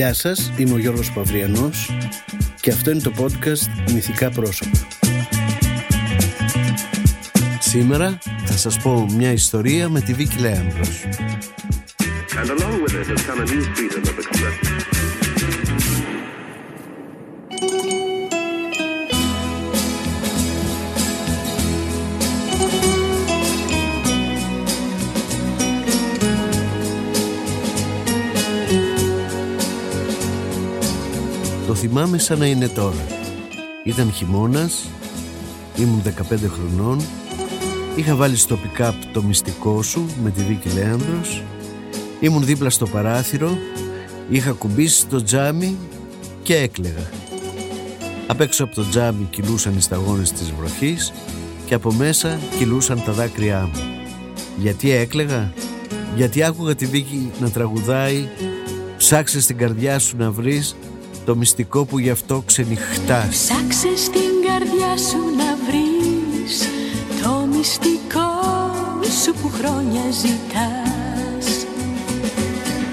Γεια σας, είμαι ο Γιώργος Παυριανός και αυτό είναι το podcast Μυθικά Πρόσωπα. Σήμερα θα σας πω μια ιστορία με τη Βίκη Λέανδρος. And along with it has come a new freedom of expression. Θυμάμαι σαν να είναι τώρα. Ήταν χειμώνας, ήμουν 15 χρονών, είχα βάλει στο pick το μυστικό σου με τη Βίκη Λέανδρος, ήμουν δίπλα στο παράθυρο, είχα κουμπίσει το τζάμι και έκλαιγα. Απ' έξω από το τζάμι κυλούσαν οι σταγόνες της βροχής και από μέσα κυλούσαν τα δάκρυά μου. Γιατί έκλαιγα; Γιατί άκουγα τη Βίκη να τραγουδάει «Ψάξε στην καρδιά σου να βρεις το μυστικό που γι' αυτό ξενυχτάς. Ψάξε στην καρδιά σου να βρεις το μυστικό σου που χρόνια ζητάς.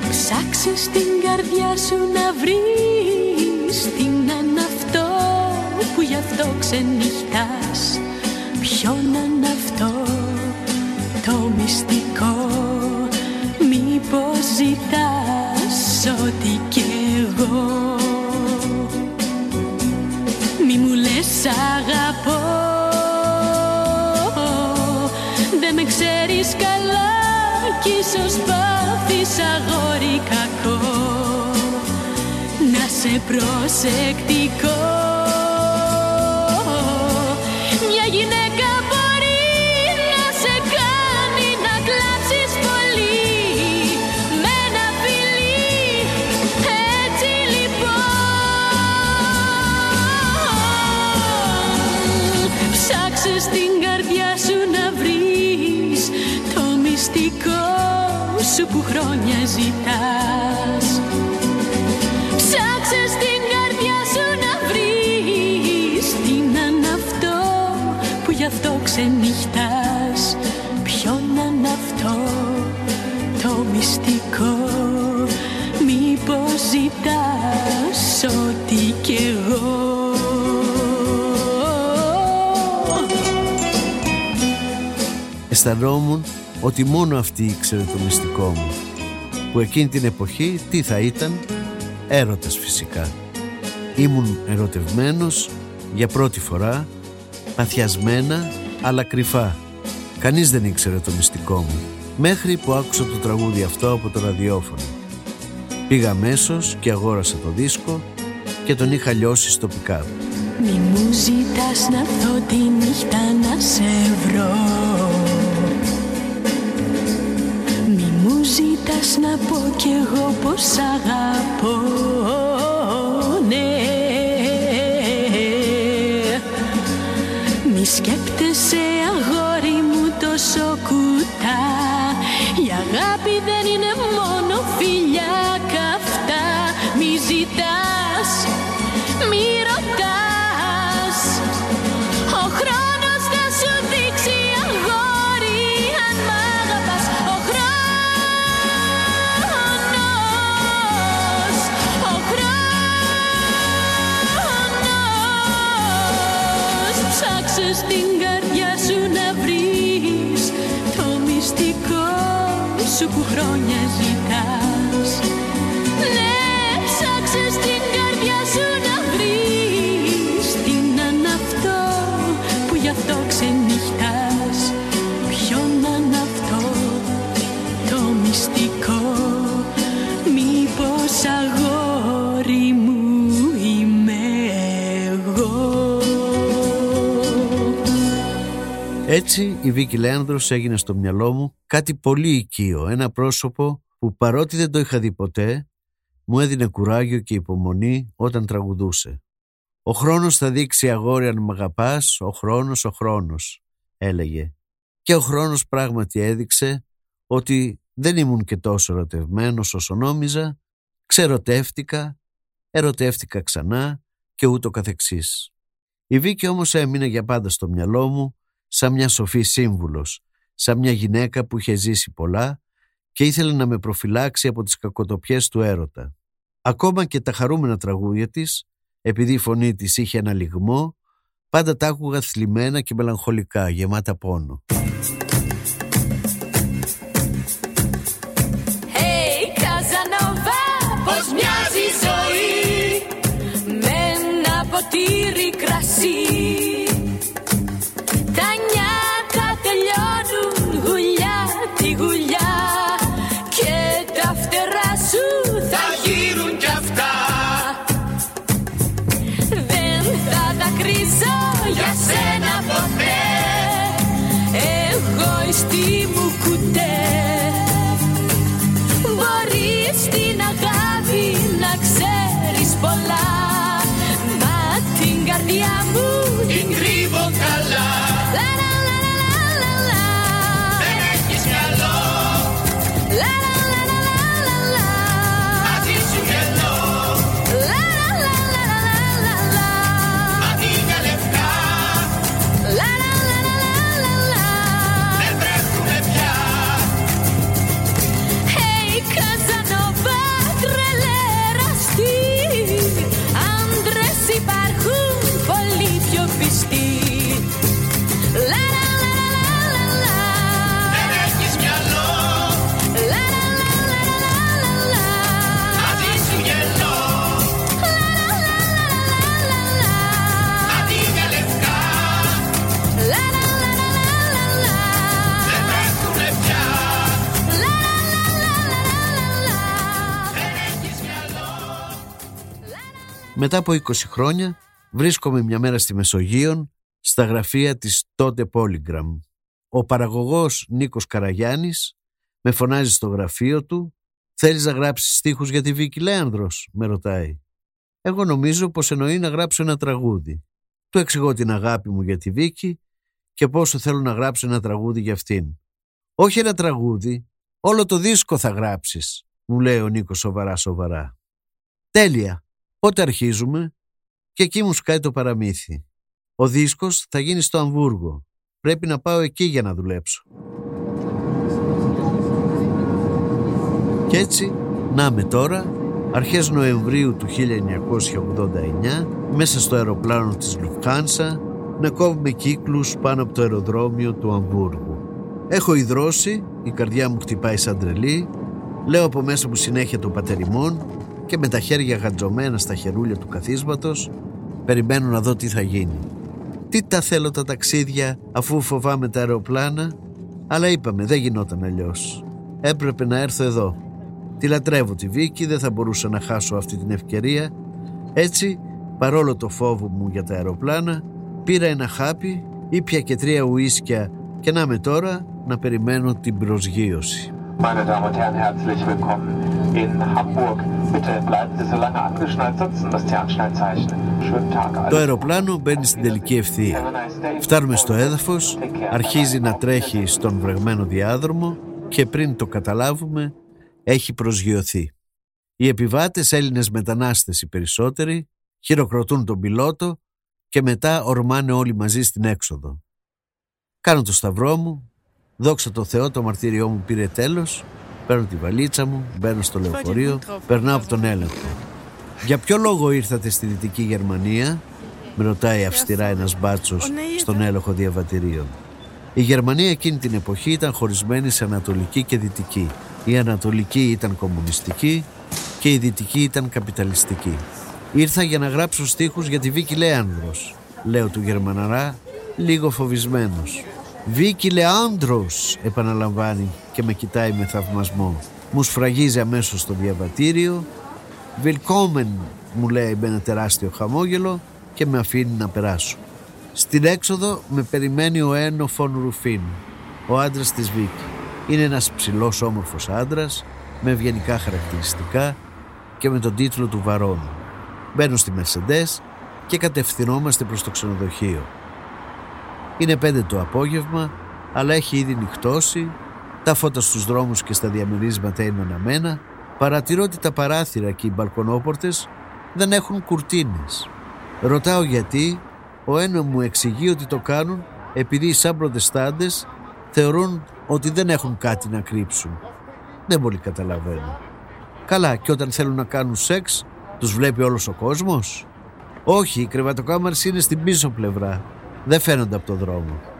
Ψάξε στην καρδιά σου να βρεις τι να αυτό που γι' αυτό ξενυχτάς. Ποιον να αυτό το μυστικό μήπως ζητάς ό,τι κι εγώ κι ίσως πάθεις αγόρι κακό. Να σε προσεκτικό που χρόνια ζητάς. Ψάξε στην καρδιά σου να βρεις Τι να είναι αυτό που γι' αυτό ξενυχτάς. Ποιο να είναι αυτό το μυστικό Μήπως ζητάς ό,τι κι εγώ. Αισθανόμουν ότι μόνο αυτή ήξερε το μυστικό μου που εκείνη την εποχή τι θα ήταν; Έρωτας φυσικά. Ήμουν ερωτευμένος για πρώτη φορά παθιασμένα αλλά κρυφά. Κανείς δεν ήξερε το μυστικό μου μέχρι που άκουσα το τραγούδι αυτό από το ραδιόφωνο. Πήγα αμέσως και αγόρασα το δίσκο και τον είχα λιώσει στο πικάπ. Μη μου ζητάς να έρθω τη νύχτα να σε βρω ζητάς να πω κι εγώ πως αγαπώ σου που χρόνια ζητάς Έτσι η Βίκη Λέανδρος έγινε στο μυαλό μου κάτι πολύ οικείο, ένα πρόσωπο που παρότι δεν το είχα δει ποτέ, μου έδινε κουράγιο και υπομονή όταν τραγουδούσε. «Ο χρόνος θα δείξει αγόρι αν μ' αγαπάς, ο χρόνος, ο χρόνος», έλεγε. Και ο χρόνος πράγματι έδειξε ότι δεν ήμουν και τόσο ερωτευμένος όσο νόμιζα, ξερωτεύτηκα, ερωτεύτηκα ξανά και ούτω καθεξής. Η Βίκη όμως έμεινε για πάντα στο μυαλό μου σαν μια σοφή σύμβουλος, σαν μια γυναίκα που είχε ζήσει πολλά και ήθελε να με προφυλάξει από τις κακοτοπιές του έρωτα. Ακόμα και τα χαρούμενα τραγούδια της, επειδή η φωνή της είχε ένα λιγμό, πάντα τα άκουγα θλιμμένα και μελαγχολικά, γεμάτα πόνο. Μετά από 20 χρόνια βρίσκομαι μια μέρα στη Μεσογείων στα γραφεία της τότε Polygram. Ο παραγωγός Νίκος Καραγιάννης με φωνάζει στο γραφείο του «Θέλεις να γράψεις στίχους για τη Βίκη Λέανδρος» με ρωτάει. Εγώ νομίζω πως εννοεί να γράψω ένα τραγούδι. Του εξηγώ την αγάπη μου για τη Βίκη και πόσο θέλω να γράψω ένα τραγούδι για αυτήν. «Όχι ένα τραγούδι, όλο το δίσκο θα γράψεις», μου λέει ο Νίκος σοβαρά σοβαρά. «Τέλεια, Πότε αρχίζουμε; Και εκεί μου σκάει το παραμύθι. Ο δίσκος θα γίνει στο Αμβούργο. Πρέπει να πάω εκεί για να δουλέψω. Κι έτσι, να με τώρα, αρχές Νοεμβρίου του 1989, μέσα στο αεροπλάνο της Λουφχάνσα, να κόβουμε κύκλους πάνω από το αεροδρόμιο του Αμβούργου. Έχω υδρώσει, η καρδιά μου χτυπάει σαν τρελή, λέω από μέσα μου συνέχεια το πατεριμόν και με τα χέρια γαντζωμένα στα χερούλια του καθίσματος περιμένω να δω τι θα γίνει. Τι τα θέλω τα ταξίδια αφού φοβάμαι τα αεροπλάνα αλλά είπαμε δεν γινόταν αλλιώς. Έπρεπε να έρθω εδώ. Τη λατρεύω τη Βίκη, δεν θα μπορούσα να χάσω αυτή την ευκαιρία. Έτσι, παρόλο το φόβο μου για τα αεροπλάνα, πήρα ένα χάπι, ήπια και τρία ουίσκια και να με τώρα να περιμένω την προσγείωση. Meine Damen und Herren, herzlich willkommen in Hamburg. Bitte bleiben Sie so lange angeschnallt, sonst das Ternschnellzeichen. Schönen Tag. Το αεροπλάνο μπαίνει στην τελική ευθεία. Φτάνουμε στο έδαφος, αρχίζει να τρέχει στον βρεγμένο διάδρομο και πριν το καταλάβουμε έχει προσγειωθεί. Οι επιβάτες Έλληνες μετανάστες οι περισσότεροι χειροκροτούν τον πιλότο και μετά ορμάνε όλοι μαζί στην έξοδο. Κάνω το σταυρό μου, Δόξα τω Θεώ, το μαρτύριό μου πήρε τέλος. Παίρνω τη βαλίτσα μου, μπαίνω στο λεωφορείο, περνάω από τον έλεγχο. Για ποιο λόγο ήρθατε στη Δυτική Γερμανία, με ρωτάει αυστηρά ένας μπάτσος στον έλεγχο διαβατηρίων. Η Γερμανία εκείνη την εποχή ήταν χωρισμένη σε Ανατολική και Δυτική. Η Ανατολική ήταν κομμουνιστική και η Δυτική ήταν καπιταλιστική. Ήρθα για να γράψω στίχους για τη Βίκη Λέανδρος, λέω του Γερμαναρά, λίγο φοβισμένος. Βίκη Λεάνδρος επαναλαμβάνει και με κοιτάει με θαυμασμό. Μου σφραγίζει αμέσως στο διαβατήριο. Βιλκόμεν μου λέει με ένα τεράστιο χαμόγελο και με αφήνει να περάσω. Στην έξοδο με περιμένει ο Ένο Φων Ρουφίν, ο άντρας της Βίκη. Είναι ένας ψηλός όμορφος άντρας με ευγενικά χαρακτηριστικά και με τον τίτλο του Βαρόνου. Μπαίνω στη Μερσεντές και κατευθυνόμαστε προς το ξενοδοχείο. Είναι πέντε το απόγευμα, αλλά έχει ήδη νυχτώσει, τα φώτα στους δρόμους και στα διαμερίσματα είναι αναμένα, παρατηρώ ότι τα παράθυρα και οι μπαλκονόπορτες δεν έχουν κουρτίνες. Ρωτάω γιατί, ο ένα μου εξηγεί ότι το κάνουν επειδή οι σαν προτεστάντες θεωρούν ότι δεν έχουν κάτι να κρύψουν. Δεν πολύ καταλαβαίνω. Καλά, και όταν θέλουν να κάνουν σεξ, τους βλέπει όλος ο κόσμος; Όχι, οι κρεβατοκάμαρες είναι στην πίσω πλευρά. Δεν φαίνονται από το δρόμο.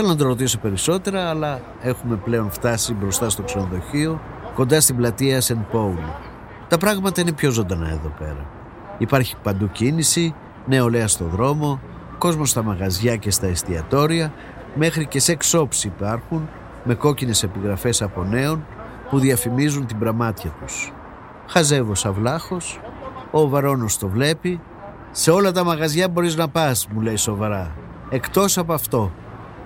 Θέλω να το ρωτήσω περισσότερα, αλλά έχουμε πλέον φτάσει μπροστά στο ξενοδοχείο, κοντά στην πλατεία Σεν Πόουλου. Τα πράγματα είναι πιο ζωντανά εδώ πέρα. Υπάρχει παντού κίνηση, νεολαία στο δρόμο, κόσμος στα μαγαζιά και στα εστιατόρια, μέχρι και σε shops υπάρχουν, με κόκκινες επιγραφές από νέων που διαφημίζουν την πραμάτια τους. Χαζεύω σαυλάχος, ο Βαρόνος το βλέπει. Σε όλα τα μαγαζιά μπορείς να πας, μου λέει σοβαρά. Εκτός από αυτό.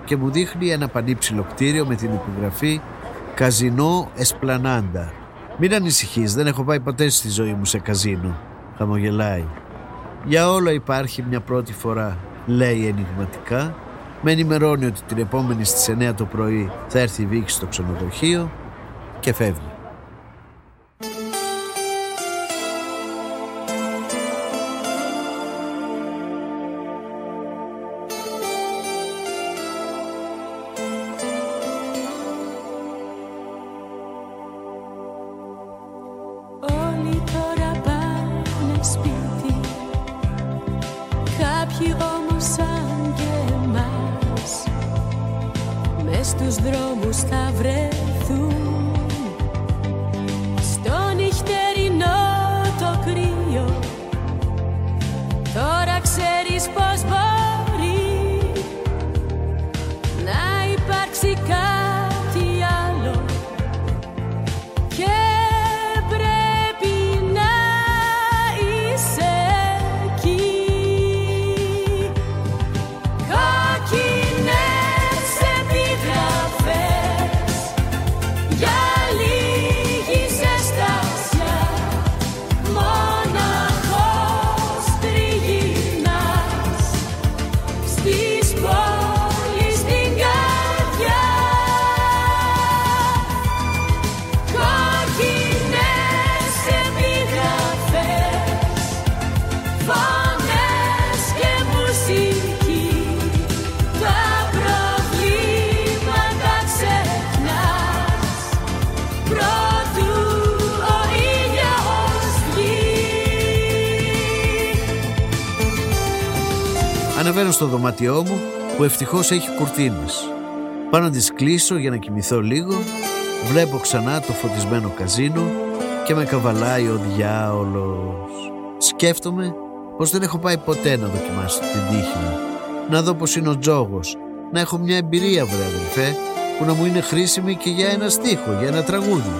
Και μου δείχνει ένα πανύψηλο κτίριο με την επιγραφή «Καζινό Εσπλανάντα». Μην ανησυχείς, δεν έχω πάει ποτέ στη ζωή μου σε καζίνο. Χαμογελάει. Για όλα υπάρχει μια πρώτη φορά, λέει ενηγματικά. Με ενημερώνει ότι την επόμενη στις 9 το πρωί θα έρθει η Βίκη στο ξενοδοχείο και φεύγει. Αναβαίνω στο δωμάτιό μου που ευτυχώς έχει κουρτίνες. Πάνω να τις κλείσω για να κοιμηθώ λίγο, βλέπω ξανά το φωτισμένο καζίνο και με καβαλάει ο διάολος. Σκέφτομαι πως δεν έχω πάει ποτέ να δοκιμάσω την τύχη μου. Να δω πως είναι ο τζόγος, να έχω μια εμπειρία βρε αδελφέ, που να μου είναι χρήσιμη και για ένα στίχο, για ένα τραγούδι.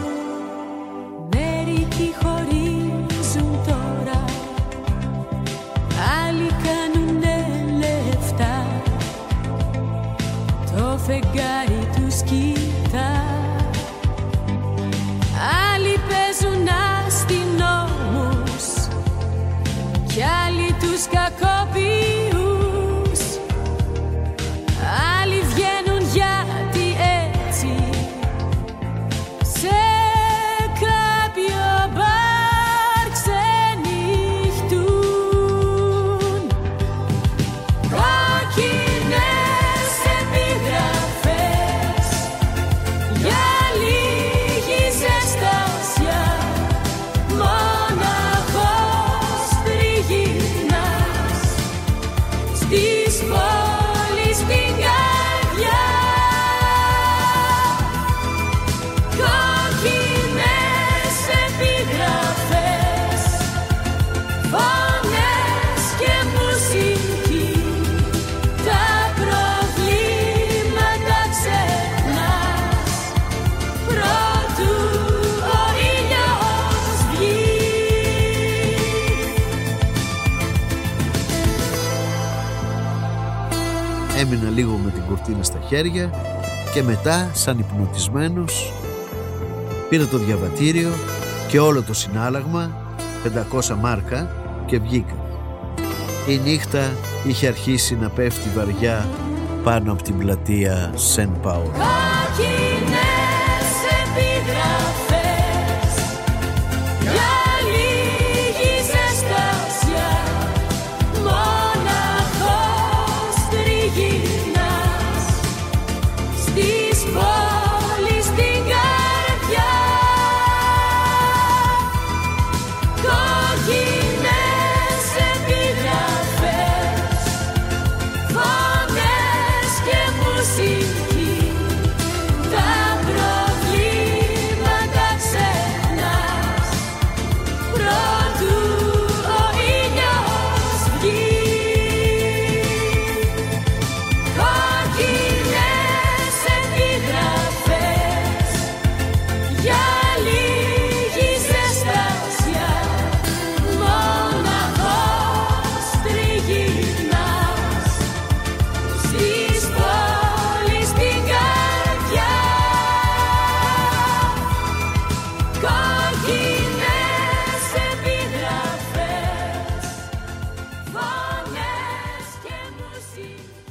Λίγο με την κουρτίνα στα χέρια και μετά σαν υπνοτισμένος πήρα το διαβατήριο και όλο το συνάλλαγμα 500 μάρκα και βγήκα. Η νύχτα είχε αρχίσει να πέφτει βαριά πάνω από την πλατεία Σεν Πάολο.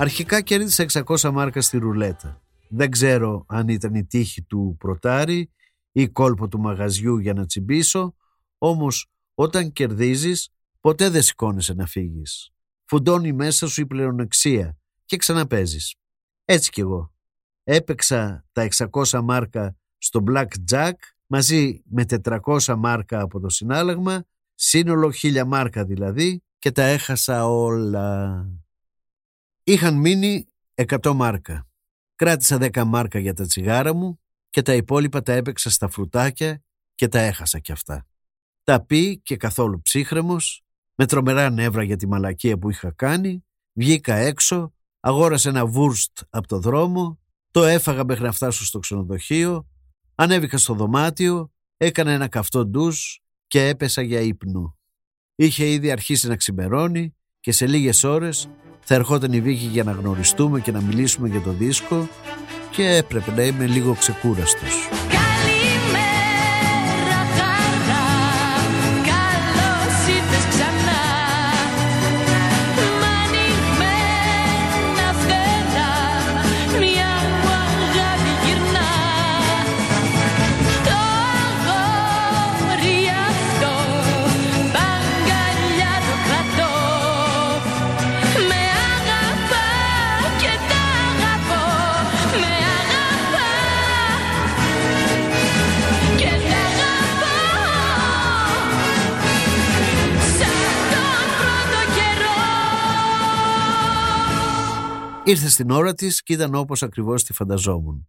Αρχικά κέρδισα 600 μάρκα στη ρουλέτα. Δεν ξέρω αν ήταν η τύχη του πρωτάρι ή κόλπο του μαγαζιού για να τσιμπήσω, όμως όταν κερδίζεις ποτέ δεν σηκώνεσαι να φύγεις. Φουντώνει μέσα σου η πλεονεξία και ξαναπέζεις. Έτσι κι εγώ. Έπαιξα τα 600 μάρκα στο Black Jack μαζί με 400 μάρκα από το συνάλλαγμα, σύνολο 1000 μάρκα δηλαδή και τα έχασα όλα. Είχαν μείνει 100 μάρκα. Κράτησα 10 μάρκα για τα τσιγάρα μου και τα υπόλοιπα τα έπαιξα στα φρουτάκια και τα έχασα κι αυτά. Τα πει και καθόλου ψύχρεμος, με τρομερά νεύρα για τη μαλακία που είχα κάνει, βγήκα έξω, αγόρασα ένα βούρστ από το δρόμο, το έφαγα μέχρι να φτάσω στο ξενοδοχείο, ανέβηκα στο δωμάτιο, έκανα ένα καυτό ντους και έπεσα για ύπνο. Είχε ήδη αρχίσει να ξημερώνει και σε λίγες ώρες θα ερχόταν η Βίκη για να γνωριστούμε και να μιλήσουμε για το δίσκο και έπρεπε να είμαι λίγο ξεκούραστος. Ήρθε στην ώρα της και ήταν όπως ακριβώς τη φανταζόμουν.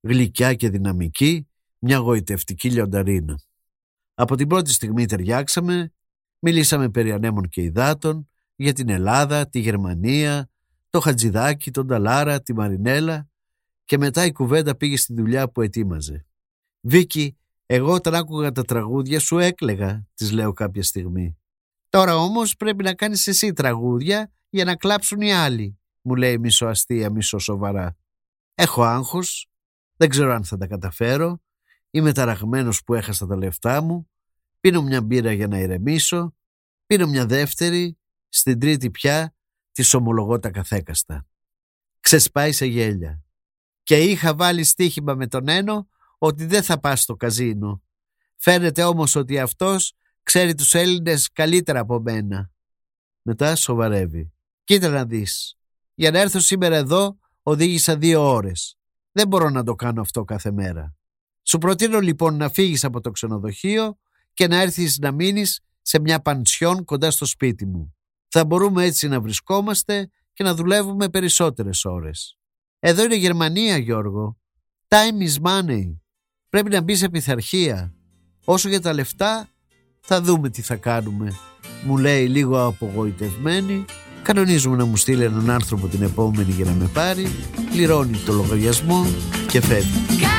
Γλυκιά και δυναμική, μια γοητευτική λιονταρίνα. Από την πρώτη στιγμή ταιριάξαμε, μιλήσαμε περί ανέμων και υδάτων, για την Ελλάδα, τη Γερμανία, το Χατζηδάκι, τον Ταλάρα, τη Μαρινέλα και μετά η κουβέντα πήγε στη δουλειά που ετοίμαζε. «Βίκη, εγώ όταν άκουγα τα τραγούδια σου έκλεγα», της λέω κάποια στιγμή. «Τώρα όμως πρέπει να κάνεις εσύ τραγούδια για να κλάψουν οι άλλοι», μου λέει μισό αστεία, μισό σοβαρά. Έχω άγχος, δεν ξέρω αν θα τα καταφέρω, είμαι ταραγμένος που έχασα τα λεφτά μου, πίνω μια μπύρα για να ηρεμήσω, πίνω μια δεύτερη, στην τρίτη πια τη ομολογώ τα καθέκαστα. Ξεσπάει σε γέλια. Και είχα βάλει στοίχημα με τον Ένο ότι δεν θα πας στο καζίνο. Φαίνεται όμως ότι αυτός ξέρει τους Έλληνες καλύτερα από μένα. Μετά σοβαρεύει. Κοίτα να δεις. Για να έρθω σήμερα εδώ οδήγησα δύο ώρες. Δεν μπορώ να το κάνω αυτό κάθε μέρα. Σου προτείνω λοιπόν να φύγεις από το ξενοδοχείο και να έρθεις να μείνεις σε μια πανσιόν κοντά στο σπίτι μου. Θα μπορούμε έτσι να βρισκόμαστε και να δουλεύουμε περισσότερες ώρες. Εδώ είναι Γερμανία, Γιώργο. Time is money. Πρέπει να μπει σε πειθαρχία. Όσο για τα λεφτά, θα δούμε τι θα κάνουμε. Μου λέει λίγο απογοητευμένη Κανονίζουμε να μου στείλει έναν άνθρωπο την επόμενη για να με πάρει, πληρώνει το λογαριασμό και φεύγει.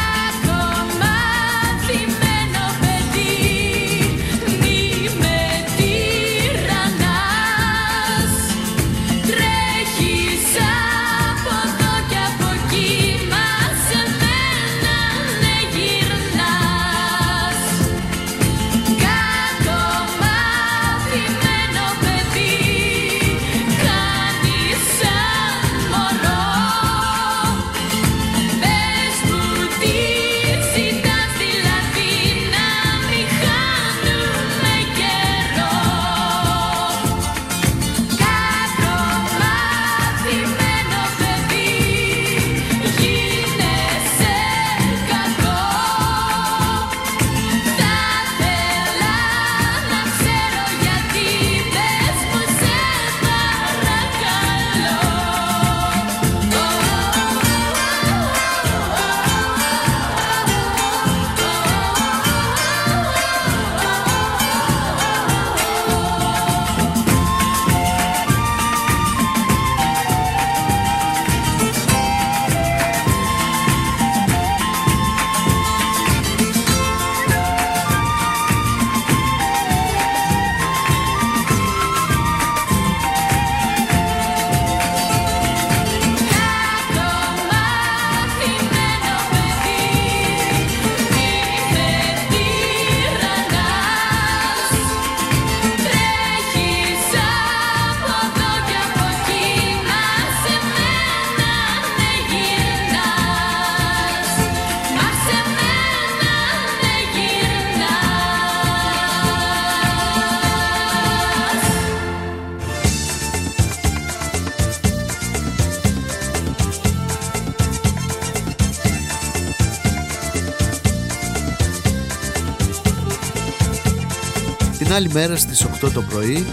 Την άλλη μέρα στις 8 το πρωί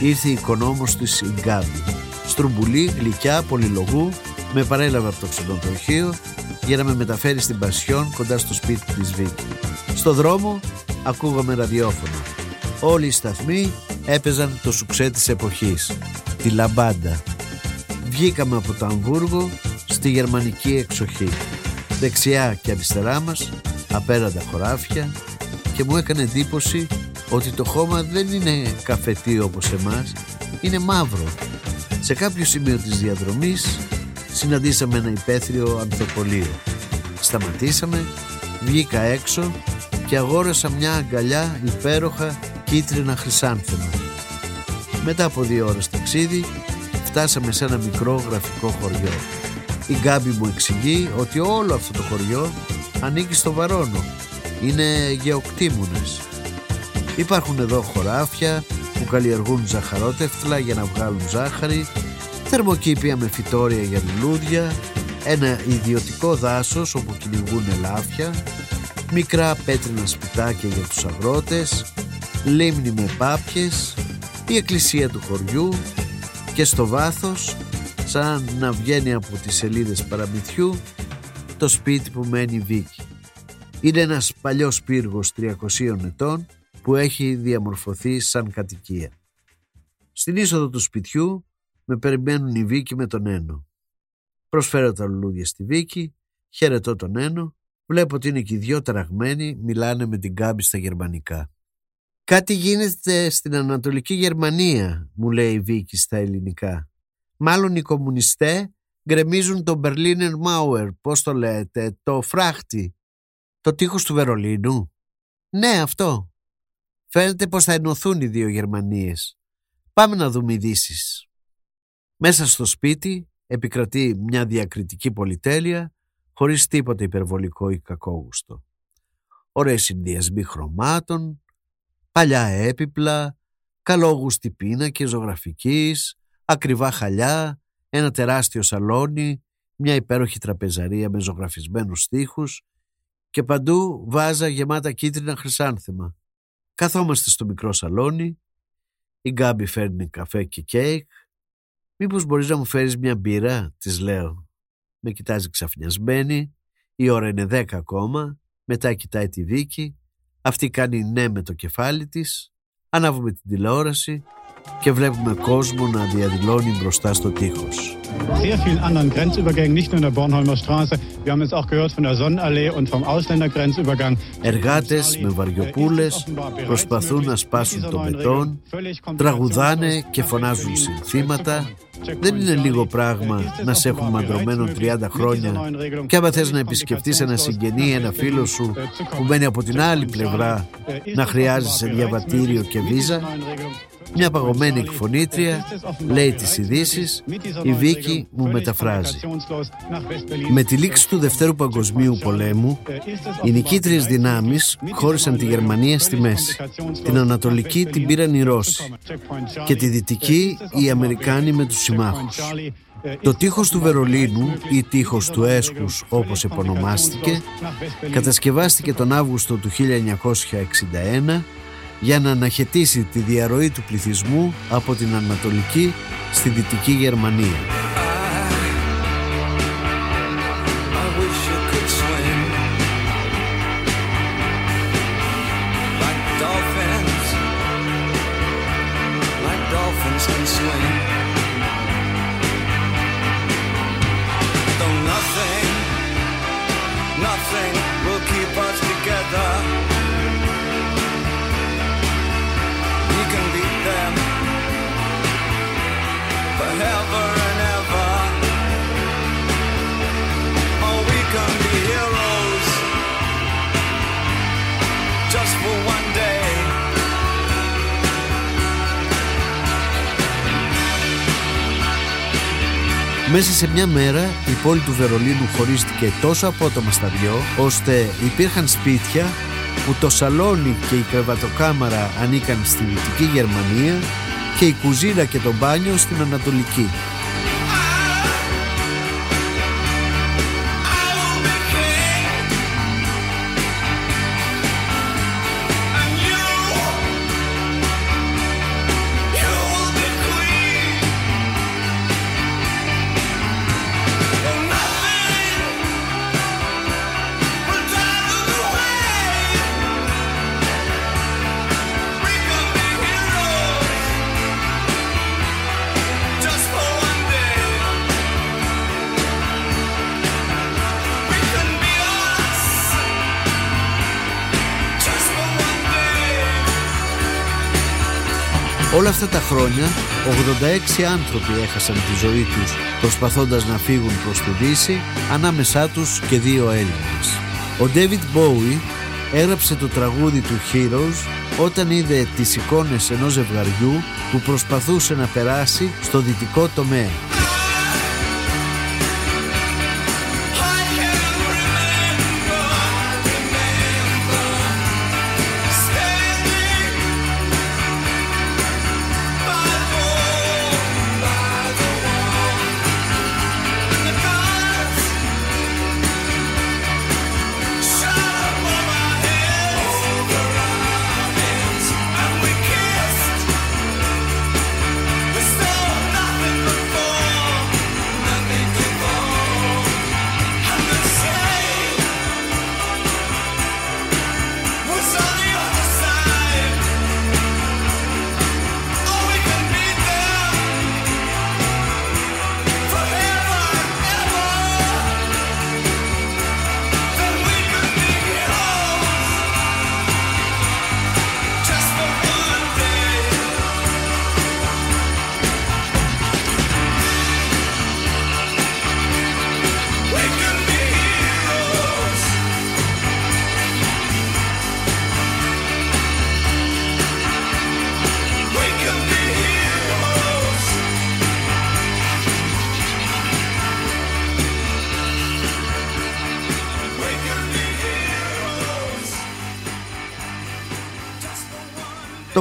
ήρθε η οικονόμος της η Γκάμπη. Στρουμπουλή, γλυκιά, πολυλογού, με παρέλαβε από το ξενοδοχείο για να με μεταφέρει στην Πασιόν κοντά στο σπίτι της Βίκη. Στο δρόμο ακούγαμε ραδιόφωνο. Όλοι οι σταθμοί έπαιζαν το σουξέ της εποχής, τη λαμπάντα. Βγήκαμε από το Αμβούργο στη γερμανική εξοχή. Δεξιά και αριστερά μας, απέραντα χωράφια και μου έκανε εντύπωση ότι το χώμα δεν είναι καφετή όπως εμάς, είναι μαύρο. Σε κάποιο σημείο της διαδρομής συναντήσαμε ένα υπαίθριο ανθοπολείο. Σταματήσαμε, βγήκα έξω και αγόρασα μια αγκαλιά υπέροχα κίτρινα χρυσάνθεμα. Μετά από δύο ώρες ταξίδι φτάσαμε σε ένα μικρό γραφικό χωριό. Η Γκάμπη μου εξηγεί ότι όλο αυτό το χωριό ανήκει στο Βαρόνο. Είναι γεωκτήμονες. Υπάρχουν εδώ χωράφια που καλλιεργούν ζαχαρότευτλα για να βγάλουν ζάχαρη, θερμοκήπια με φυτόρια για λουλούδια, ένα ιδιωτικό δάσος όπου κυνηγούν ελάφια, μικρά πέτρινα σπιτάκια για τους αγρότες, λίμνη με πάπιες, η εκκλησία του χωριού και στο βάθος, σαν να βγαίνει από τις σελίδες παραμυθιού, το σπίτι που μένει Βίκη. Είναι ένας παλιός πύργος 300 ετών που έχει διαμορφωθεί σαν κατοικία. Στην είσοδο του σπιτιού με περιμένουν η Βίκη με τον Ένο. Προσφέρω τα λουλούδια στη Βίκη, χαιρετώ τον Ένο, βλέπω ότι είναι και οι δυο τραγμένοι, μιλάνε με την κάμπη στα γερμανικά. «Κάτι γίνεται στην Ανατολική Γερμανία», μου λέει η Βίκη στα ελληνικά. «Μάλλον οι κομμουνιστέ γκρεμίζουν το Berliner Mauer, πώς το λέτε, το φράχτη, το τείχος του Βερολίνου». «Ναι, αυτό», Φαίνεται πως θα ενωθούν οι δύο Γερμανίες. Πάμε να δούμε ειδήσει. Μέσα στο σπίτι επικρατεί μια διακριτική πολυτέλεια χωρίς τίποτα υπερβολικό ή κακόγουστο. Ωραίοι συνδυασμοί χρωμάτων, παλιά έπιπλα, καλόγουστη πίνακες ζωγραφικής, ακριβά χαλιά, ένα τεράστιο σαλόνι, μια υπέροχη τραπεζαρία με ζωγραφισμένους στίχους και παντού βάζα γεμάτα κίτρινα χρυσάνθεμα. Καθόμαστε στο μικρό σαλόνι, η Γκάμπη φέρνει καφέ και κέικ. Μήπως μπορείς να μου φέρεις μια μπύρα, της λέω. Με κοιτάζει ξαφνιασμένη, η ώρα είναι δέκα ακόμα, μετά κοιτάει τη δίκη, αυτή κάνει ναι με το κεφάλι της, ανάβουμε την τηλεόραση και βλέπουμε κόσμο να διαδηλώνει μπροστά στο τείχος. Sehr vielen anderen Grenzübergängen, nicht nur in der Bornholmer Straße. Wir haben jetzt auch gehört von der Sonnenallee und vom Ausländergrenzübergang. Εργάτες με βαριοπούλες προσπαθούν να σπάσουν το μπετόν, τραγουδάνε και φωνάζουν συνθήματα. Δεν είναι λίγο πράγμα να σε έχουν μαντρωμένο 30 χρόνια και άμα θες να επισκεφτείς ένα συγγενή, ένα φίλο σου που μένει από την άλλη πλευρά να χρειάζεσαι διαβατήριο και βίζα μια παγωμένη εκφωνήτρια λέει τις ειδήσεις, η Βίκη μου μεταφράζει. Με τη λήξη του Δευτέρου Παγκοσμίου Πολέμου, οι νικήτριες δυνάμεις χώρισαν τη Γερμανία στη μέση. Την Ανατολική την πήραν οι Ρώσοι και τη Δυτική οι Αμερικάνοι με τους συμμάχους. Το τείχος του Βερολίνου ή τείχος του Έσχους όπως επωνομάστηκε κατασκευάστηκε τον Αύγουστο του 1961 για να αναχαιτήσει τη διαρροή του πληθυσμού από την Ανατολική στη Δυτική Γερμανία. Μέσα σε μια μέρα η πόλη του Βερολίνου χωρίστηκε τόσο απότομα στα δυο ώστε υπήρχαν σπίτια που το σαλόνι και η κρεβατοκάμαρα ανήκαν στη Δυτική Γερμανία και η κουζίνα και το μπάνιο στην Ανατολική. Χρόνια 86 άνθρωποι έχασαν τη ζωή τους προσπαθώντας να φύγουν προς τη Δύση ανάμεσά τους και δύο Έλληνες. Ο David Bowie έγραψε το τραγούδι του Heroes όταν είδε τις εικόνες ενός ζευγαριού που προσπαθούσε να περάσει στο δυτικό τομέα.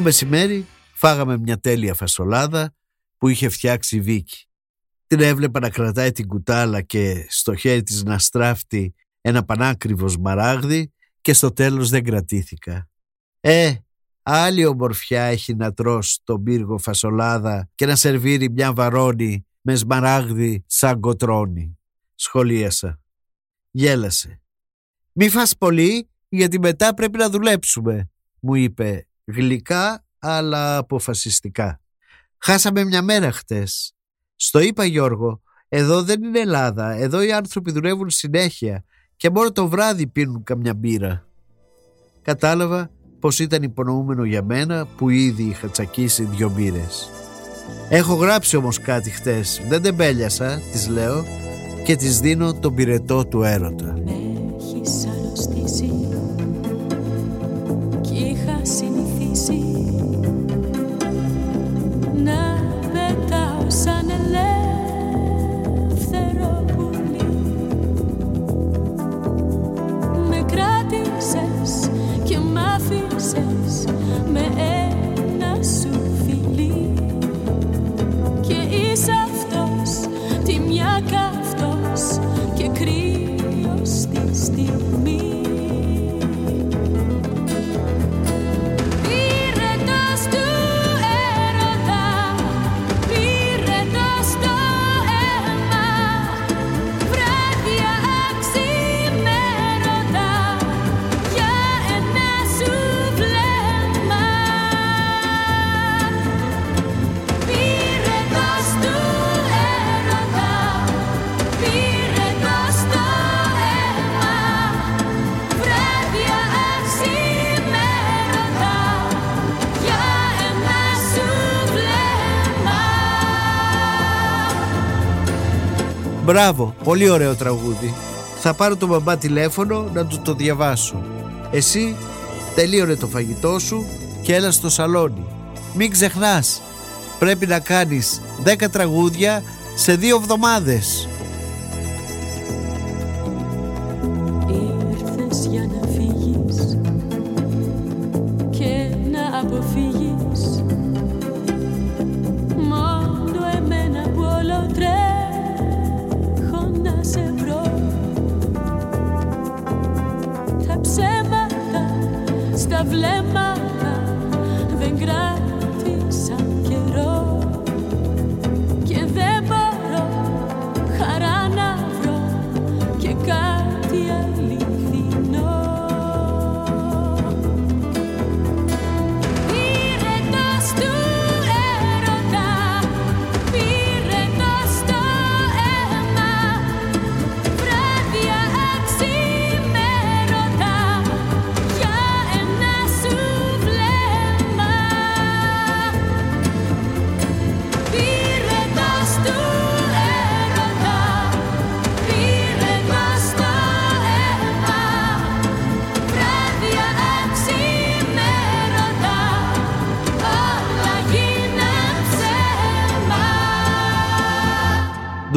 Μεσημέρι φάγαμε μια τέλεια φασολάδα που είχε φτιάξει η Βίκη. Την έβλεπα να κρατάει την κουτάλα και στο χέρι της να στράφτει ένα πανάκριβος σμαράγδι και στο τέλος δεν κρατήθηκα. Ε, άλλη ομορφιά έχει να τρως τον πύργο φασολάδα και να σερβίρει μια βαρόνι μες σμαράγδι σαν κοτρόνι. Σχολίασα. Γέλασε. «Μη φας πολύ γιατί μετά πρέπει να δουλέψουμε», μου είπε γλυκά αλλά αποφασιστικά. Χάσαμε μια μέρα χτες. Στο είπα Γιώργο, εδώ δεν είναι Ελλάδα, εδώ οι άνθρωποι δουλεύουν συνέχεια και μόνο το βράδυ πίνουν καμιά μπύρα. Κατάλαβα πως ήταν υπονοούμενο για μένα που ήδη είχα τσακίσει δυο μπύρες. Έχω γράψει όμως κάτι χτες, δεν τεμπέλιασα, της λέω και της δίνω τον πυρετό του έρωτα. Έχεις αρρωστήσει κι είχα συνηθίσει να πετάω σαν ελεύθερο πουλί. Με κράτησες και μ' άφησες με ένα σου Μπράβο, πολύ ωραίο τραγούδι. Θα πάρω τον μπαμπά τηλέφωνο να του το διαβάσω. Εσύ τελείωνε το φαγητό σου και έλα στο σαλόνι. Μην ξεχνάς, πρέπει να κάνεις 10 τραγούδια σε δύο εβδομάδες.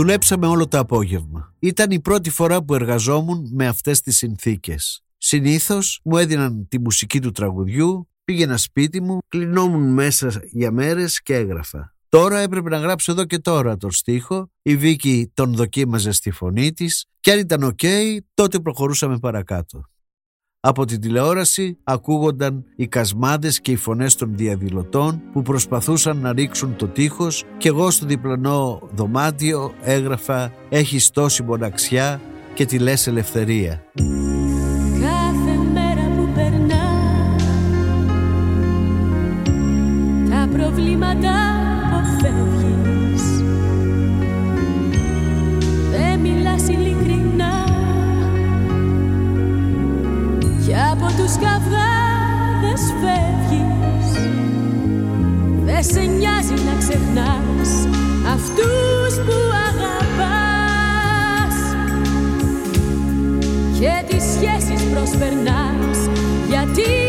Δουλέψαμε όλο το απόγευμα. Ήταν η πρώτη φορά που εργαζόμουν με αυτές τις συνθήκες. Συνήθως μου έδιναν τη μουσική του τραγουδιού, πήγαινα σπίτι μου, κλεινόμουν μέσα για μέρες και έγραφα. Τώρα έπρεπε να γράψω εδώ και τώρα τον στίχο, η Βίκη τον δοκίμαζε στη φωνή της και αν ήταν οκ, τότε προχωρούσαμε παρακάτω. Από την τηλεόραση ακούγονταν οι κασμάδες και οι φωνές των διαδηλωτών που προσπαθούσαν να ρίξουν το τείχος και εγώ στο διπλανό δωμάτιο έγραφα «Έχεις τόση μοναξιά και τη λες ελευθερία». Κάθε μέρα που περνά Τα προβλήματα σε νοιάζει να ξεχνάς Αυτούς που αγαπάς. Και τις σχέσεις προσπερνάς γιατί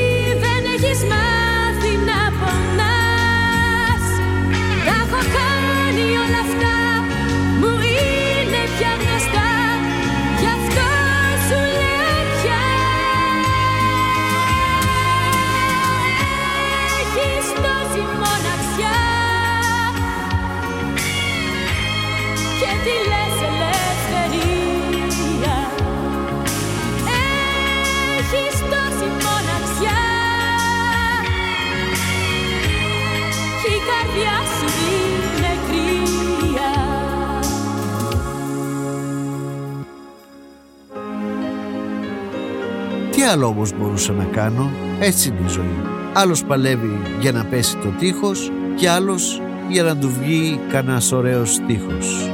άλλο όμως μπορούσα να κάνω, έτσι είναι η ζωή. Άλλος παλεύει για να πέσει το τείχος και άλλος για να του βγει κανένα ωραίος τείχος.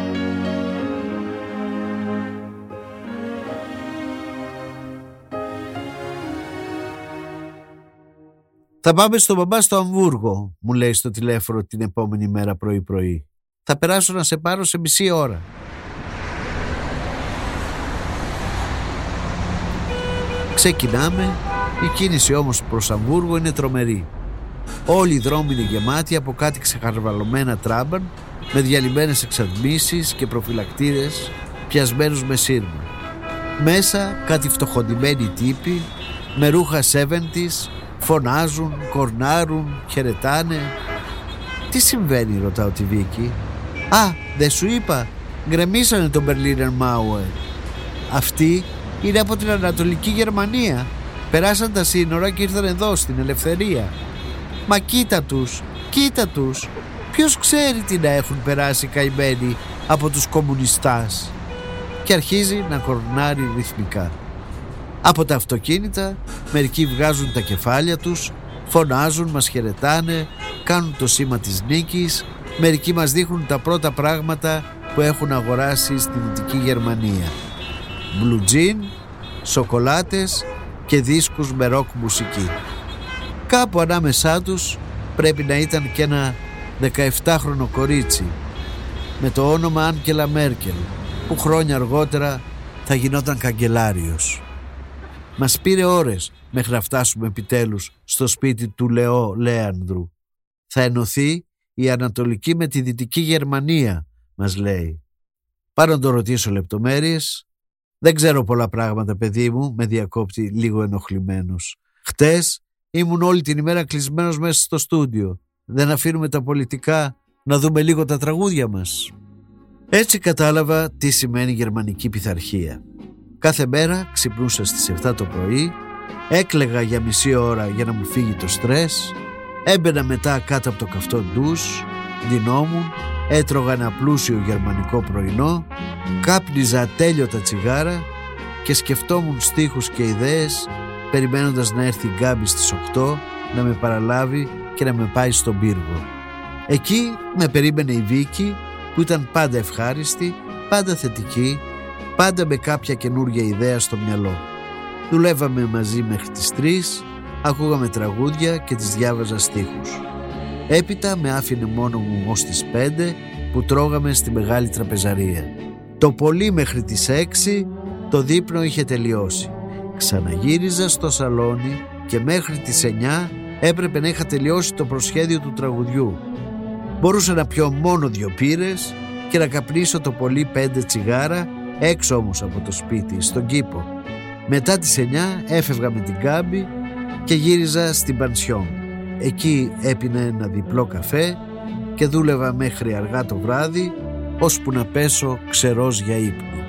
Θα πάμε στο μπαμπά στο Αμβούργο, μου λέει στο τηλέφωνο την επόμενη μέρα πρωί-πρωί. Θα περάσω να σε πάρω σε μισή ώρα. Ξεκινάμε, η κίνηση όμως προς Αμβούργο είναι τρομερή. Όλοι οι δρόμοι είναι γεμάτοι από κάτι ξεχαρβαλωμένα τράμπαν με διαλυμένες εξαρμίσεις και προφυλακτήρες πιασμένους με σύρμα. Μέσα κάτι φτωχοντημένοι τύποι με ρούχα 70's φωνάζουν, κορνάρουν, χαιρετάνε. Τι συμβαίνει ρωτάω τη Βίκη. Α, δεν σου είπα, γκρεμίσανε τον Berliner Mauer. Αυτοί είναι από την Ανατολική Γερμανία. Περάσαν τα σύνορα και ήρθαν εδώ στην ελευθερία. Μα κοίτα τους, κοίτα τους. Ποιος ξέρει τι να έχουν περάσει καημένοι από τους κομμουνιστάς. Και αρχίζει να κορνάρει ρυθμικά. Από τα αυτοκίνητα μερικοί βγάζουν τα κεφάλια τους, φωνάζουν, μας χαιρετάνε, κάνουν το σήμα της νίκης, μερικοί μας δείχνουν τα πρώτα πράγματα που έχουν αγοράσει στη Δυτική Γερμανία. Μπλουτζίν, σοκολάτες και δίσκους με ροκ μουσική. Κάπου ανάμεσά τους πρέπει να ήταν και ένα 17χρονο κορίτσι με το όνομα Άνκελα Μέρκελ που χρόνια αργότερα θα γινόταν καγκελάριος. Μας πήρε ώρες μέχρι να φτάσουμε επιτέλους στο σπίτι του Λεό Λέανδρου. Θα ενωθεί η Ανατολική με τη Δυτική Γερμανία, μας λέει. Πάρω να το ρωτήσω λεπτομέρειες. Δεν ξέρω πολλά πράγματα, παιδί μου, με διακόπτει λίγο ενοχλημένος. Χτες ήμουν όλη την ημέρα κλεισμένος μέσα στο στούντιο. Δεν αφήνουμε τα πολιτικά να δούμε λίγο τα τραγούδια μας. Έτσι κατάλαβα τι σημαίνει γερμανική πειθαρχία. Κάθε μέρα ξυπνούσα στις 7 το πρωί, έκλεγα για μισή ώρα για να μου φύγει το στρες, έμπαινα μετά κάτω από το καυτό ντους, ντυνόμουν, έτρωγα ένα πλούσιο γερμανικό πρωινό, κάπνιζα ατέλειωτα τσιγάρα και σκεφτόμουν στίχους και ιδέες περιμένοντας να έρθει η Γκάμπη στις 8 να με παραλάβει και να με πάει στον πύργο. Εκεί με περίμενε η Βίκη που ήταν πάντα ευχάριστη, πάντα θετική, πάντα με κάποια καινούργια ιδέα στο μυαλό. Δουλεύαμε μαζί μέχρι τις 3, ακούγαμε τραγούδια και τις διάβαζα στίχους. Έπειτα με άφηνε μόνο μου ως τις 5 που τρώγαμε στη μεγάλη τραπεζαρία. Το πολύ μέχρι τις 6 το δείπνο είχε τελειώσει. Ξαναγύριζα στο σαλόνι και μέχρι τις 9 έπρεπε να είχα τελειώσει το προσχέδιο του τραγουδιού. Μπορούσα να πιω μόνο δύο πύρες και να καπνίσω το πολύ πέντε τσιγάρα έξω όμως από το σπίτι, στον κήπο. Μετά τις 9 έφευγα με την κάμπη και γύριζα στην πανσιόν. Εκεί έπινα ένα διπλό καφέ και δούλευα μέχρι αργά το βράδυ ώσπου να πέσω ξερός για ύπνο.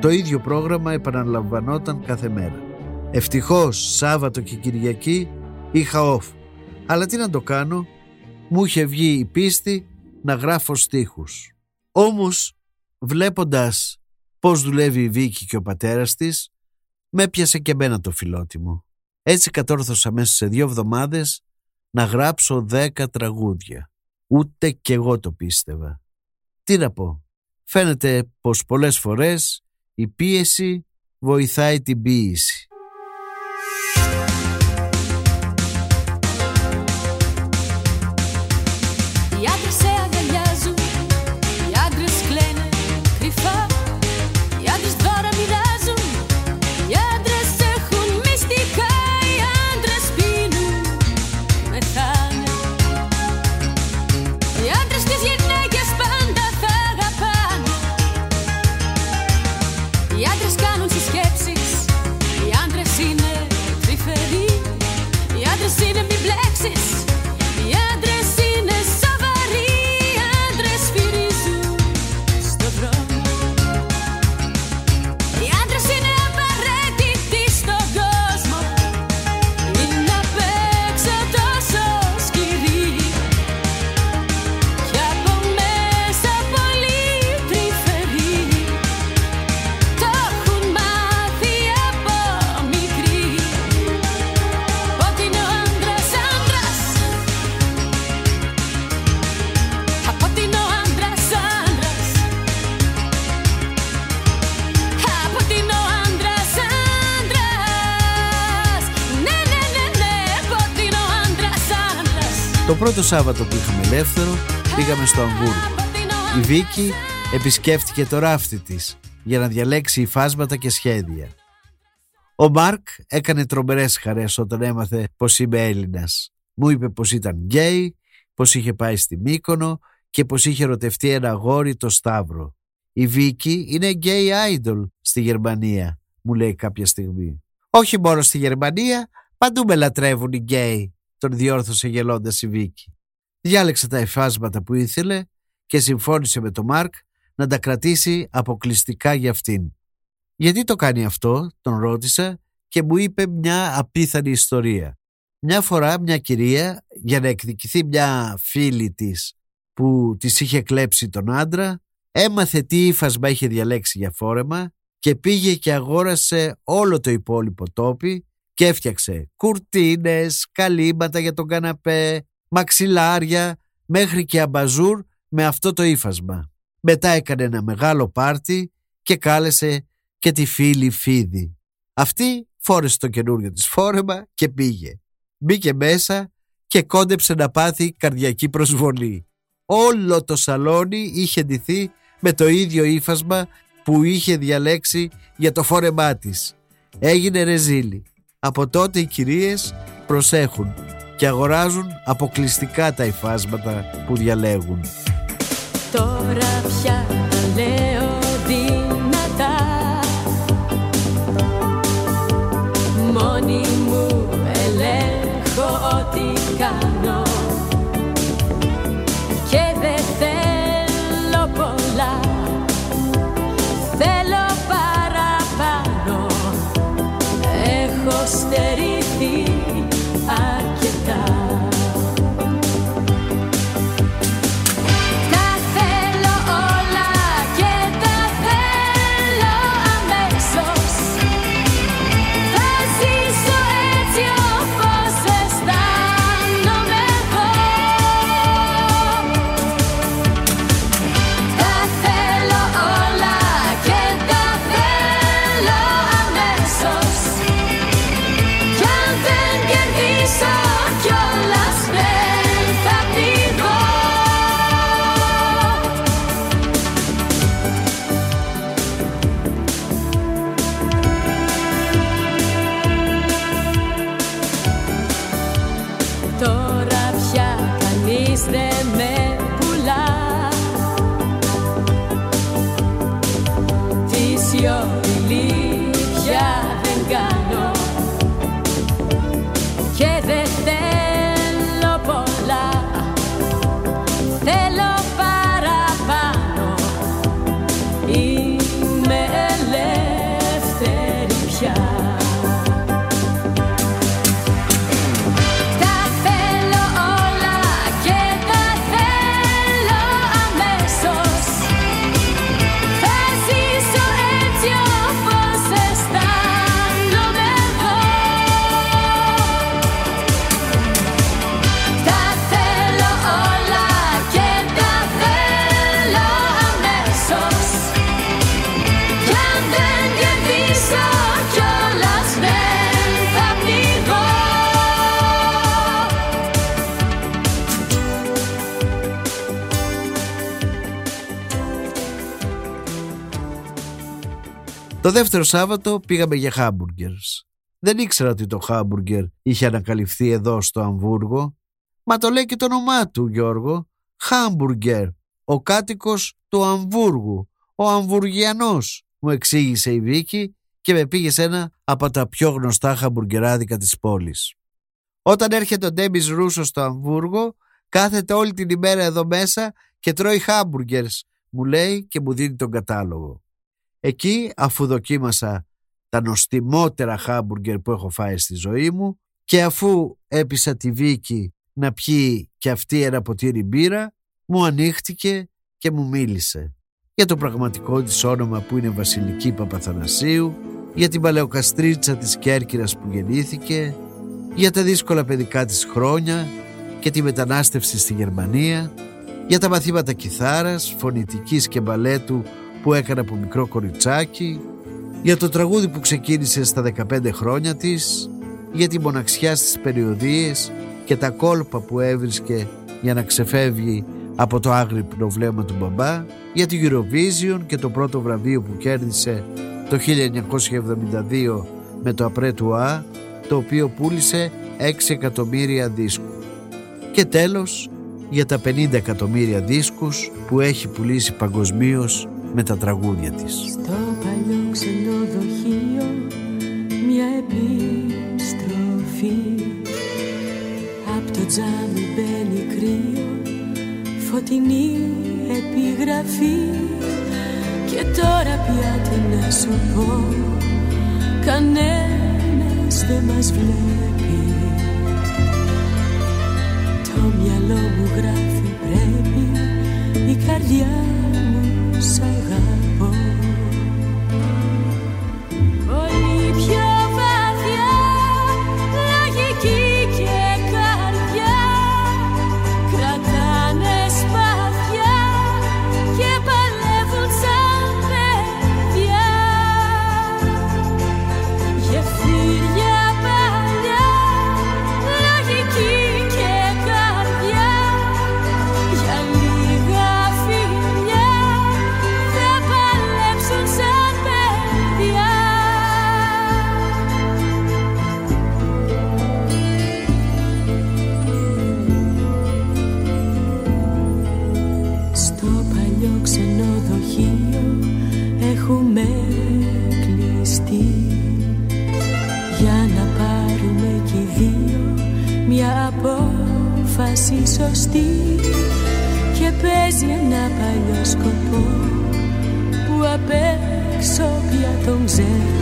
Το ίδιο πρόγραμμα επαναλαμβανόταν κάθε μέρα. Ευτυχώς Σάββατο και Κυριακή είχα off. Αλλά τι να το κάνω, μου είχε βγει η πίστη να γράφω στίχους. Όμως βλέποντας πώς δουλεύει η Βίκη και ο πατέρας της, με έπιασε και εμένα το φιλότιμο. Έτσι κατόρθωσα μέσα σε δύο εβδομάδες να γράψω δέκα τραγούδια. Ούτε κι εγώ το πίστευα. Τι να πω. Φαίνεται πως πολλές φορές η πίεση βοηθάει την ποίηση. Πρώτο Σάββατο που είχαμε ελεύθερο πήγαμε στο Αμβούργο. Η Βίκη επισκέφτηκε το ράφτη της για να διαλέξει υφάσματα και σχέδια. Ο Μάρκ έκανε τρομερές χαρές όταν έμαθε πως είμαι Έλληνας. Μου είπε πως ήταν γκέι, πως είχε πάει στη Μύκονο και πως είχε ερωτευτεί ένα αγόρι, το Σταύρο. Η Βίκη είναι γκέι idol στη Γερμανία, μου λέει κάποια στιγμή. Όχι μόνο στη Γερμανία, παντού με λατρεύουν οι γκέι, τον διόρθωσε γελώντας η Βίκη. Διάλεξε τα εφάσματα που ήθελε και συμφώνησε με τον Μάρκ να τα κρατήσει αποκλειστικά για αυτήν. Γιατί το κάνει αυτό, τον ρώτησα και μου είπε μια απίθανη ιστορία. Μια φορά μια κυρία για να εκδικηθεί μια φίλη της που της είχε κλέψει τον άντρα έμαθε τι ύφασμα είχε διαλέξει για φόρεμα και πήγε και αγόρασε όλο το υπόλοιπο τόπι και έφτιαξε κουρτίνες, καλύμπατα για τον καναπέ, μαξιλάρια, μέχρι και αμπαζούρ με αυτό το ύφασμα. Μετά έκανε ένα μεγάλο πάρτι και κάλεσε και τη φίλη Φίδη. Αυτή φόρεσε το καινούριο της φόρεμα και πήγε. Μπήκε μέσα και κόντεψε να πάθει καρδιακή προσβολή. Όλο το σαλόνι είχε ντυθεί με το ίδιο ύφασμα που είχε διαλέξει για το φόρεμά της. Έγινε ρεζίλη. Από τότε οι κυρίες προσέχουν και αγοράζουν αποκλειστικά τα υφάσματα που διαλέγουν. Τώρα πια Το δεύτερο Σάββατο πήγαμε για χάμπουργκερς. Δεν ήξερα ότι το χάμπουργκερ είχε ανακαλυφθεί εδώ στο Αμβούργο. Μα το λέει και το όνομά του Γιώργο. Χάμπουργκερ, ο κάτοικος του Αμβούργου, ο Αμβουργιανός, μου εξήγησε η Βίκη και με πήγε σε ένα από τα πιο γνωστά χαμπουργκεράδικα της πόλης. Όταν έρχεται ο Ντέμπις Ρούσος στο Αμβούργο, κάθεται όλη την ημέρα εδώ μέσα και τρώει χάμπουργκερς, μου λέει και μου δίνει τον κατάλογο. Εκεί αφού δοκίμασα τα νοστιμότερα χάμπουργκερ που έχω φάει στη ζωή μου και αφού έπεισα τη Βίκη να πιει και αυτή ένα ποτήρι μπύρα, μου ανοίχτηκε και μου μίλησε για το πραγματικό της όνομα που είναι Βασιλική Παπαθανασίου, για την παλαιοκαστρίτσα της Κέρκυρας που γεννήθηκε, για τα δύσκολα παιδικά της χρόνια και τη μετανάστευση στη Γερμανία, για τα μαθήματα κιθάρας, φωνητικής και μπαλέτου που έκανε από μικρό κοριτσάκι, για το τραγούδι που ξεκίνησε στα 15 χρόνια της, για τη μοναξιά στις περιοδίες και τα κόλπα που έβρισκε για να ξεφεύγει από το άγρυπνο βλέμμα του μπαμπά, για τη Eurovision και το πρώτο βραβείο που κέρδισε το 1972 με το Απρέ του Α, το οποίο πούλησε 6 εκατομμύρια δίσκους. Και τέλος, για τα 50 εκατομμύρια δίσκους που έχει πουλήσει παγκοσμίως με τα τραγούδια της. Στο παλιό ξενοδοχείο μια επιστροφή. Απ' το τζάμι μπαίνει κρύο φωτεινή επιγραφή. Και τώρα πια τι να σου πω κανένας δεν μας βλέπει. Το μυαλό μου γράφει πρέπει η καρδιά say that. ξέρω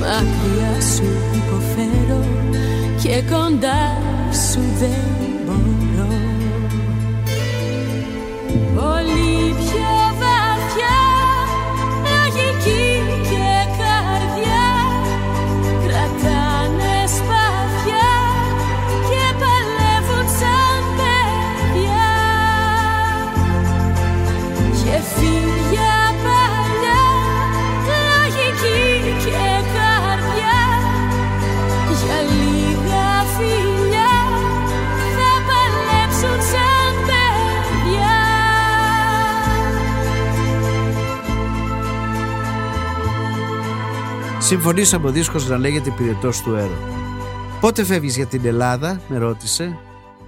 Μακριά σου υποφέρω Και κοντά σου δεν μπορώ. Πολύ Συμφωνήσαμε ο δίσκος να λέγεται πυρετός του έρωτα. Πότε φεύγεις για την Ελλάδα, με ρώτησε.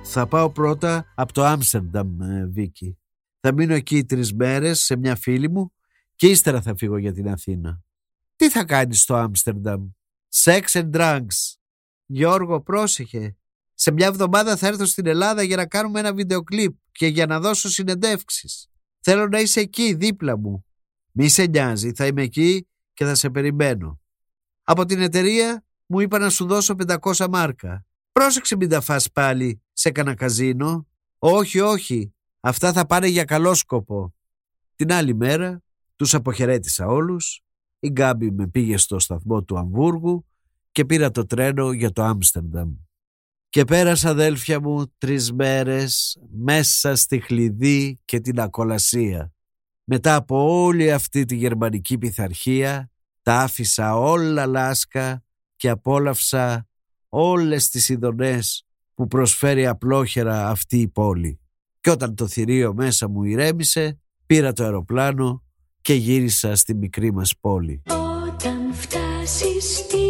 Θα πάω πρώτα από το Άμστερνταμ, ε, Βίκη. Θα μείνω εκεί τρεις μέρες σε μια φίλη μου και ύστερα θα φύγω για την Αθήνα. Τι θα κάνεις στο Άμστερνταμ; Sex and drugs. Γιώργο, πρόσεχε. Σε μια εβδομάδα θα έρθω στην Ελλάδα για να κάνουμε ένα βίντεο κλιπ και για να δώσω συνεντεύξεις. Θέλω να είσαι εκεί δίπλα μου. Μη σε νοιάζει, θα είμαι εκεί και θα σε περιμένω. Από την εταιρεία μου είπα να σου δώσω 500 μάρκα. Πρόσεξε μην τα φας πάλι σε κανένα καζίνο. Όχι, όχι, αυτά θα πάνε για καλό σκοπό. Την άλλη μέρα τους αποχαιρέτησα όλους. Η Γκάμπη με πήγε στο σταθμό του Αμβούργου και πήρα το τρένο για το Άμστερνταμ. Και πέρασα αδέλφια μου τρεις μέρες μέσα στη χλειδί και την ακολασία. Μετά από όλη αυτή τη γερμανική πειθαρχία τα άφησα όλα λάσκα και απόλαυσα όλες τις ειδονές που προσφέρει απλόχερα αυτή η πόλη. Και όταν το θηρίο μέσα μου ηρέμησε, πήρα το αεροπλάνο και γύρισα στη μικρή μας πόλη. Όταν φτάσεις στην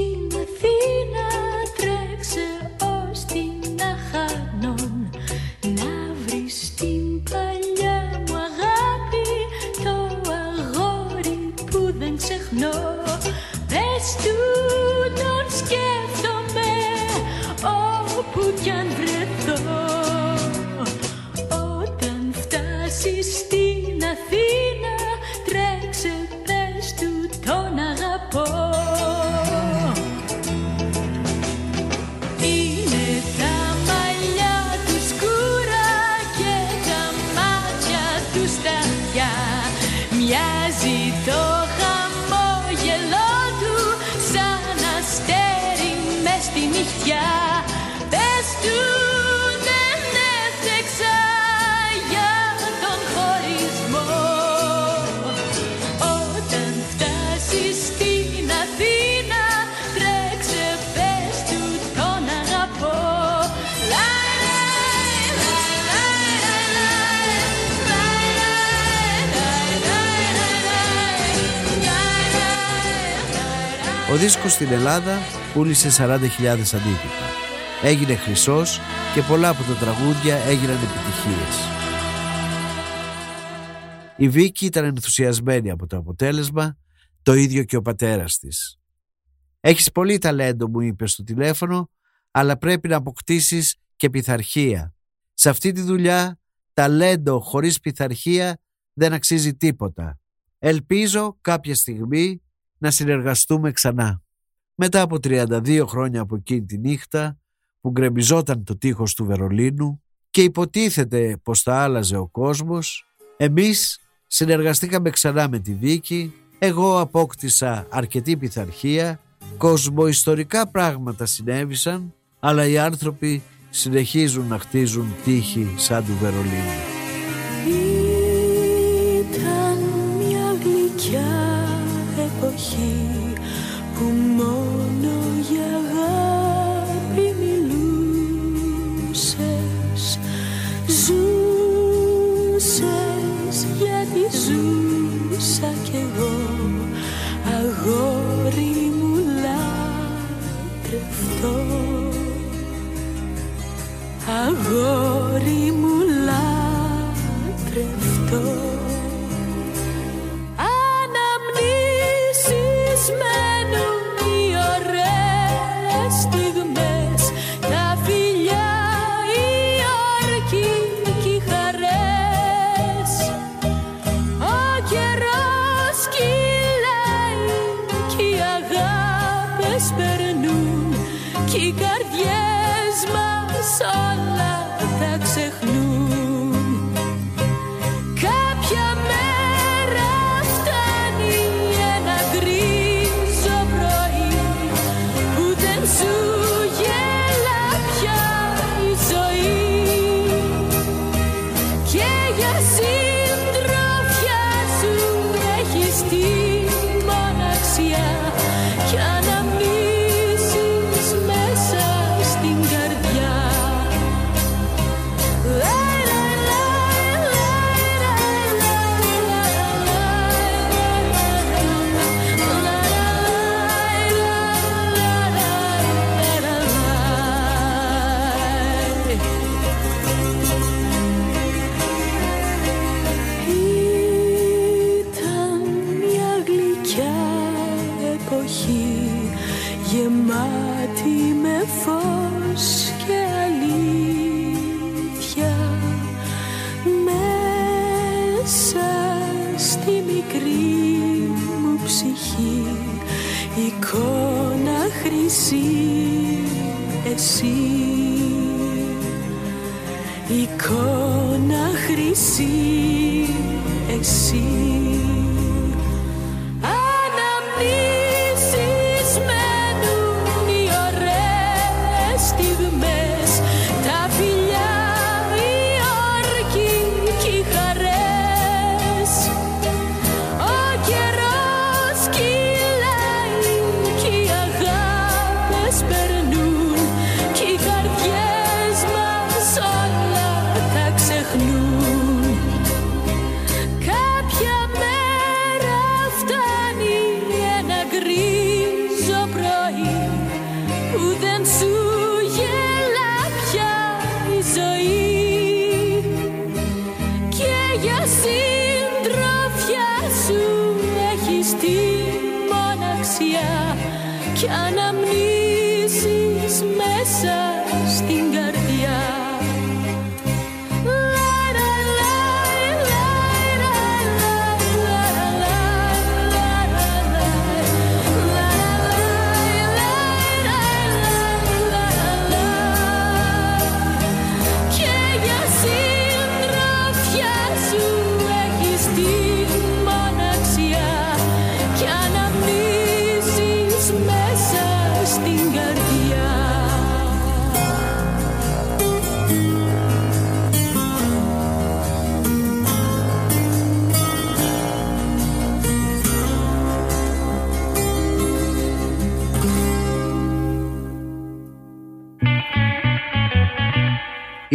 δίσκος στην Ελλάδα πούλησε 40.000 αντίτυπα. Έγινε χρυσός και πολλά από τα τραγούδια έγιναν επιτυχίες. Η Βίκη ήταν ενθουσιασμένη από το αποτέλεσμα, το ίδιο και ο πατέρας της. «Έχεις πολύ ταλέντο» μου είπε στο τηλέφωνο, «αλλά πρέπει να αποκτήσεις και πειθαρχία. Σε αυτή τη δουλειά, ταλέντο χωρίς πειθαρχία δεν αξίζει τίποτα. Ελπίζω κάποια στιγμή να συνεργαστούμε ξανά». Μετά από 32 χρόνια από εκείνη τη νύχτα που γκρεμιζόταν το τείχος του Βερολίνου και υποτίθεται πως θα άλλαζε ο κόσμος, εμείς συνεργαστήκαμε ξανά με τη Βίκη, εγώ απόκτησα αρκετή πειθαρχία, κοσμοϊστορικά πράγματα συνέβησαν, αλλά οι άνθρωποι συνεχίζουν να χτίζουν τείχη σαν του Βερολίνου. So